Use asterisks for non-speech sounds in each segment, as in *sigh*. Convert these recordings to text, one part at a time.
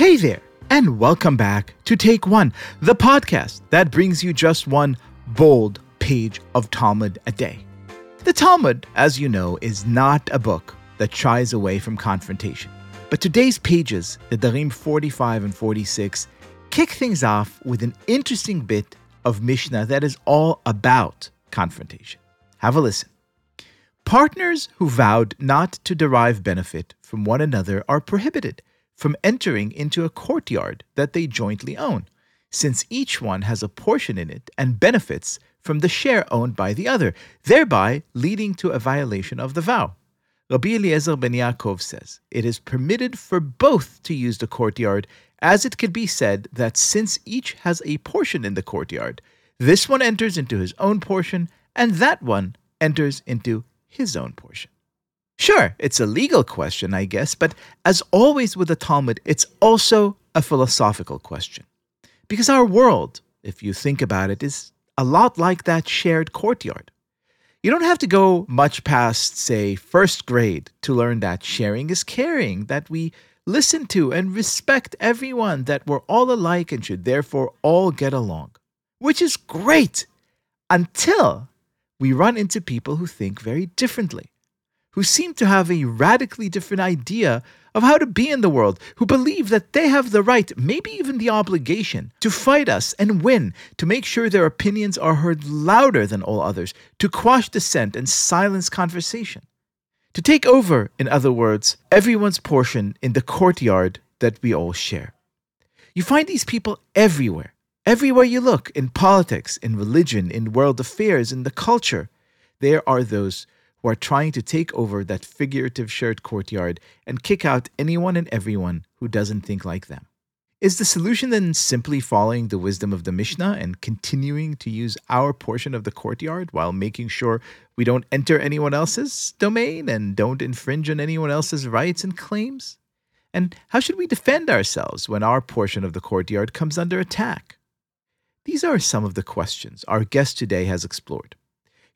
Hey there, and welcome back to Take One, the podcast that brings you just one bold page of Talmud a day. The Talmud, as you know, is not a book that shies away from confrontation. But today's pages, Nedarim 45 and 46, kick things off with an interesting bit of Mishnah that is all about confrontation. Have a listen. Partners who vowed not to derive benefit from one another are prohibited from entering into a courtyard that they jointly own, since each one has a portion in it and benefits from the share owned by the other, thereby leading to a violation of the vow. Rabbi Eliezer ben Yaakov says it is permitted for both to use the courtyard, as it could be said that since each has a portion in the courtyard, this one enters into his own portion, and that one enters into his own portion. Sure, it's a legal question, I guess, but as always with the Talmud, it's also a philosophical question. Because our world, if you think about it, is a lot like that shared courtyard. You don't have to go much past, say, first grade to learn that sharing is caring, that we listen to and respect everyone, that we're all alike and should therefore all get along. Which is great until we run into people who think very differently who seem to have a radically different idea of how to be in the world, who believe that they have the right, maybe even the obligation, to fight us and win, to make sure their opinions are heard louder than all others, to quash dissent and silence conversation. To take over, in other words, everyone's portion in the courtyard that we all share. You find these people everywhere, everywhere you look, in politics, in religion, in world affairs, in the culture. There are those who are trying to take over that figurative shared courtyard and kick out anyone and everyone who doesn't think like them. Is the solution then simply following the wisdom of the Mishnah and continuing to use our portion of the courtyard while making sure we don't enter anyone else's domain and don't infringe on anyone else's rights and claims? And how should we defend ourselves when our portion of the courtyard comes under attack? These are some of the questions our guest today has explored.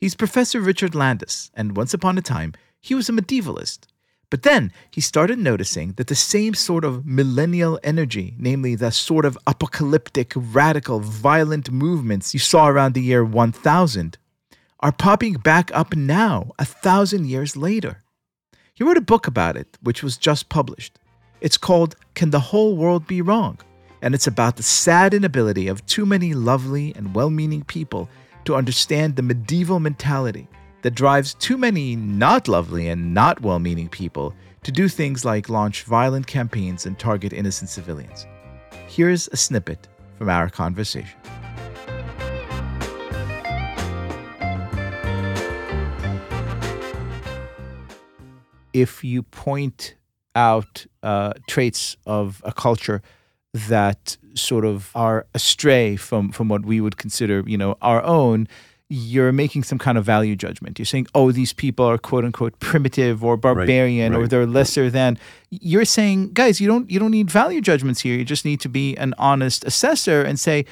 He's Professor Richard Landes, and once upon a time, he was a medievalist. But then he started noticing that the same sort of millennial energy, namely the sort of apocalyptic, radical, violent movements you saw around the year 1000, are popping back up now, a thousand years later. He wrote a book about it, which was just published. It's called Can the Whole World Be Wrong? And it's about the sad inability of too many lovely and well meaning people to understand the medieval mentality that drives too many not lovely and not well meaning people to do things like launch violent campaigns and target innocent civilians. Here's a snippet from our conversation. If you point out uh, traits of a culture that sort of are astray from from what we would consider, you know, our own, you're making some kind of value judgment. You're saying, oh, these people are quote unquote primitive or barbarian right, right. or they're lesser than. You're saying, guys, you don't you don't need value judgments here. You just need to be an honest assessor and say,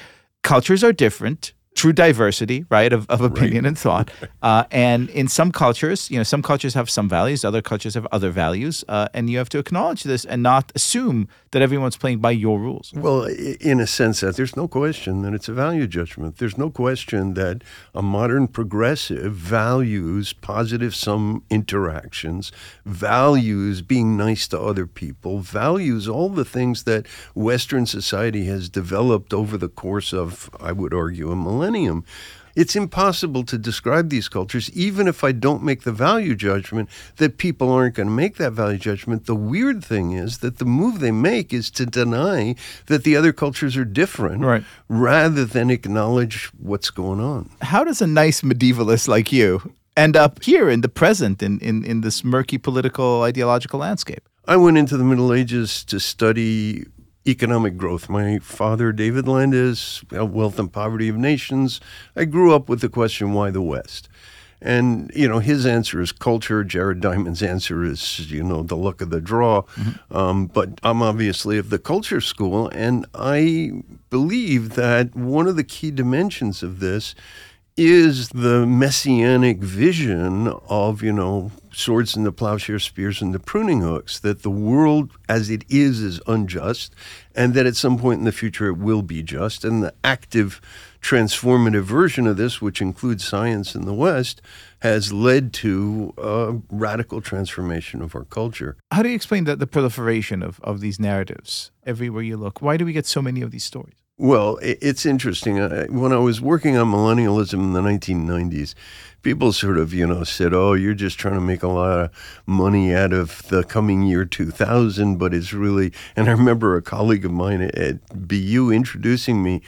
cultures are different true diversity, right, of, of opinion right. and thought. *laughs* Uh, and in some cultures, you know, some cultures have some values, other cultures have other values, uh, and you have to acknowledge this and not assume that everyone's playing by your rules. Well, in a sense, that there's no question that it's a value judgment. There's no question that a modern progressive values positive sum interactions, values being nice to other people, values all the things that Western society has developed over the course of, I would argue, a millennium millennium. It's impossible to describe these cultures, even if I don't make the value judgment that people aren't going to make that value judgment. The weird thing is that the move they make is to deny that the other cultures are different right. rather than acknowledge what's going on. How does a nice medievalist like you end up here in the present in, in, in this murky political ideological landscape? I went into the Middle Ages to study economic growth. My father, David Landes, Wealth and Poverty of Nations. I grew up with the question, why the West? And, you know, his answer is culture. Jared Diamond's answer is, you know, the luck of the draw. Mm-hmm. Um, but I'm obviously of the culture school. And I believe that one of the key dimensions of this is the messianic vision of, you know, swords and the plowshare, spears and the pruning hooks, that the world as it is is unjust, and that at some point in the future it will be just. And the active transformative version of this, which includes science in the West, has led to a radical transformation of our culture. How do you explain that the proliferation of, of these narratives everywhere you look? Why do we get so many of these stories? Well, it's interesting. When I was working on millennialism in the 1990s, people sort of, you know, said, "Oh, you're just trying to make a lot of money out of the coming year 2000," but it's really. And I remember a colleague of mine at BU introducing me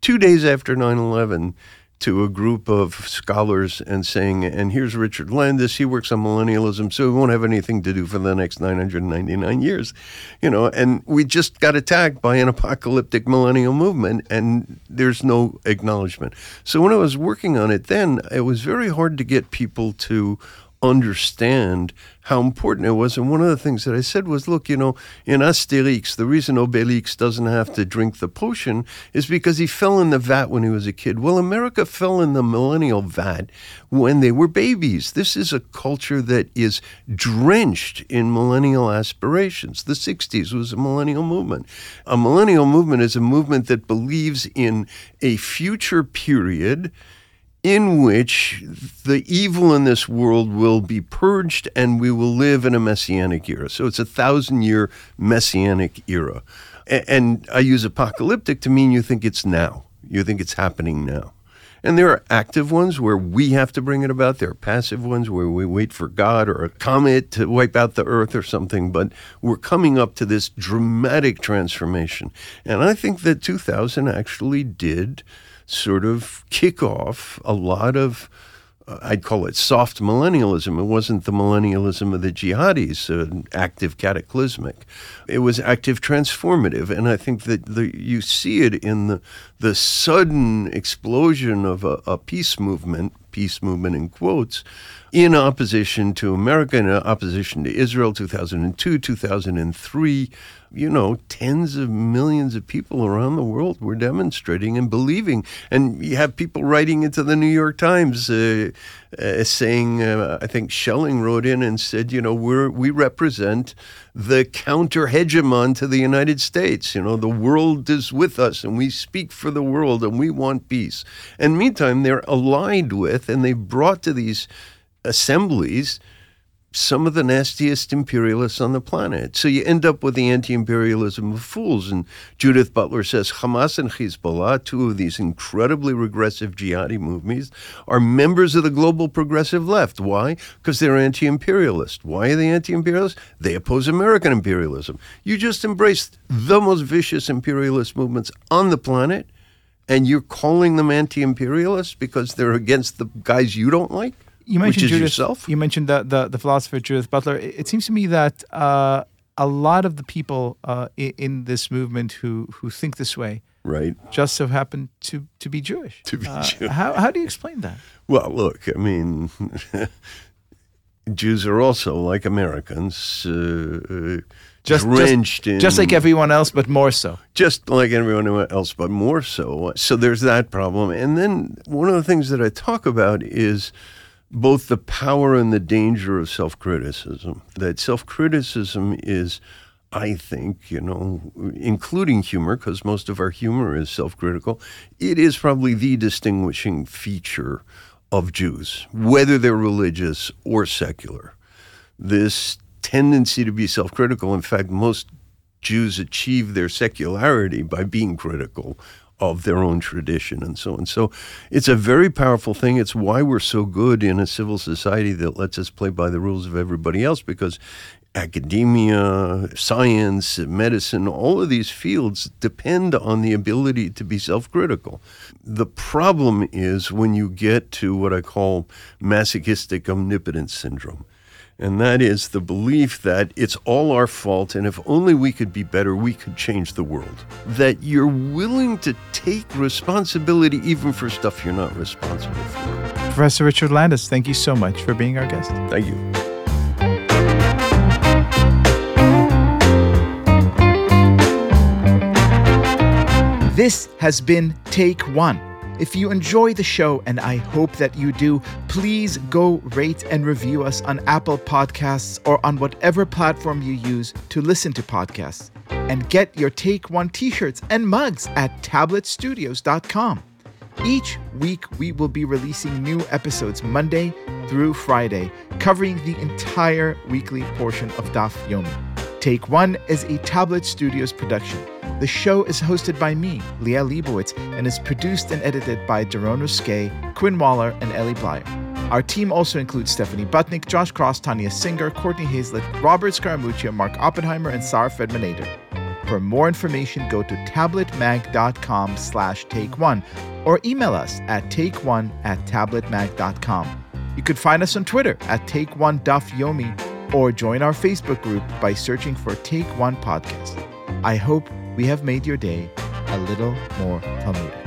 two days after 9/11 to a group of scholars and saying, and here's Richard Landes, he works on millennialism, so we won't have anything to do for the next 999 years. You know, and we just got attacked by an apocalyptic millennial movement, and there's no acknowledgement. So when I was working on it then, it was very hard to get people to understand how important it was. And one of the things that I said was, look, you know, in Asterix, the reason Obelix doesn't have to drink the potion is because he fell in the vat when he was a kid. Well, America fell in the millennial vat when they were babies. This is a culture that is drenched in millennial aspirations. The 60s was a millennial movement. A millennial movement is a movement that believes in a future period in which the evil in this world will be purged and we will live in a messianic era. So it's a thousand year messianic era. And I use apocalyptic to mean you think it's now, you think it's happening now. And there are active ones where we have to bring it about. There are passive ones where we wait for God or a comet to wipe out the earth or something. But we're coming up to this dramatic transformation. And I think that 2000 actually did sort of kick off a lot of uh, I'd call it soft millennialism. It wasn't the millennialism of the jihadis, uh, active cataclysmic. It was active transformative, and I think that the, you see it in the the sudden explosion of a, a peace movement, peace movement in quotes, in opposition to America, in opposition to Israel, 2002, 2003 you know, tens of millions of people around the world were demonstrating and believing. And you have people writing into the New York Times uh, uh, saying, uh, I think Schelling wrote in and said, you know, we're, we represent the counter hegemon to the United States. You know, the world is with us and we speak for the world and we want peace. And meantime, they're allied with and they've brought to these assemblies some of the nastiest imperialists on the planet. So you end up with the anti imperialism of fools. And Judith Butler says Hamas and Hezbollah, two of these incredibly regressive jihadi movements, are members of the global progressive left. Why? Because they're anti imperialist. Why are they anti imperialist? They oppose American imperialism. You just embraced the most vicious imperialist movements on the planet, and you're calling them anti-imperialists because they're against the guys you don't like? you mentioned Judith, yourself. You mentioned the, the, the philosopher Judith Butler. It, it seems to me that uh, a lot of the people uh, in, in, this movement who who think this way, right, just so happen to to be Jewish. To be uh, Jewish. How how do you explain that? Well, look, I mean. *laughs* Jews are also like Americans, uh, uh, just drenched just, in, just like everyone else, but more so. Just like everyone else, but more so. So there's that problem. And then one of the things that I talk about is both the power and the danger of self criticism. That self criticism is, I think, you know, including humor, because most of our humor is self critical, it is probably the distinguishing feature of Jews, whether they're religious or secular. This tendency to be self critical, in fact, most Jews achieve their secularity by being critical of their own tradition and so on. So it's a very powerful thing. It's why we're so good in a civil society that lets us play by the rules of everybody else because academia, science, medicine, all of these fields depend on the ability to be self critical. The problem is when you get to what I call masochistic omnipotence syndrome and that is the belief that it's all our fault, and if only we could be better, we could change the world. That you're willing to take responsibility even for stuff you're not responsible for. Professor Richard Landes, thank you so much for being our guest. Thank you. This has been Take One If you enjoy the show, and I hope that you do, please go rate and review us on Apple Podcasts or on whatever platform you use to listen to podcasts. And get your Take One t shirts and mugs at tabletstudios.com. Each week, we will be releasing new episodes Monday through Friday, covering the entire weekly portion of Daf Yomi. Take One is a Tablet Studios production. The show is hosted by me, Liel Leibovitz, and is produced and edited by Daron Ruskay, Quinn Waller, and Ellie Blyer. Our team also includes Stephanie Butnick, Josh Cross, Tanya Singer, Courtney Hazlett, Robert Scaramuccia, Mark Oppenheimer, and Sarah Fredman For more information, go to tabletmag.com slash take one or email us at takeone at tabletmag.com. You could find us on Twitter at Take One Daf Yomi or join our Facebook group by searching for Take One Podcast. I hope we have made your day a little more Talmudic.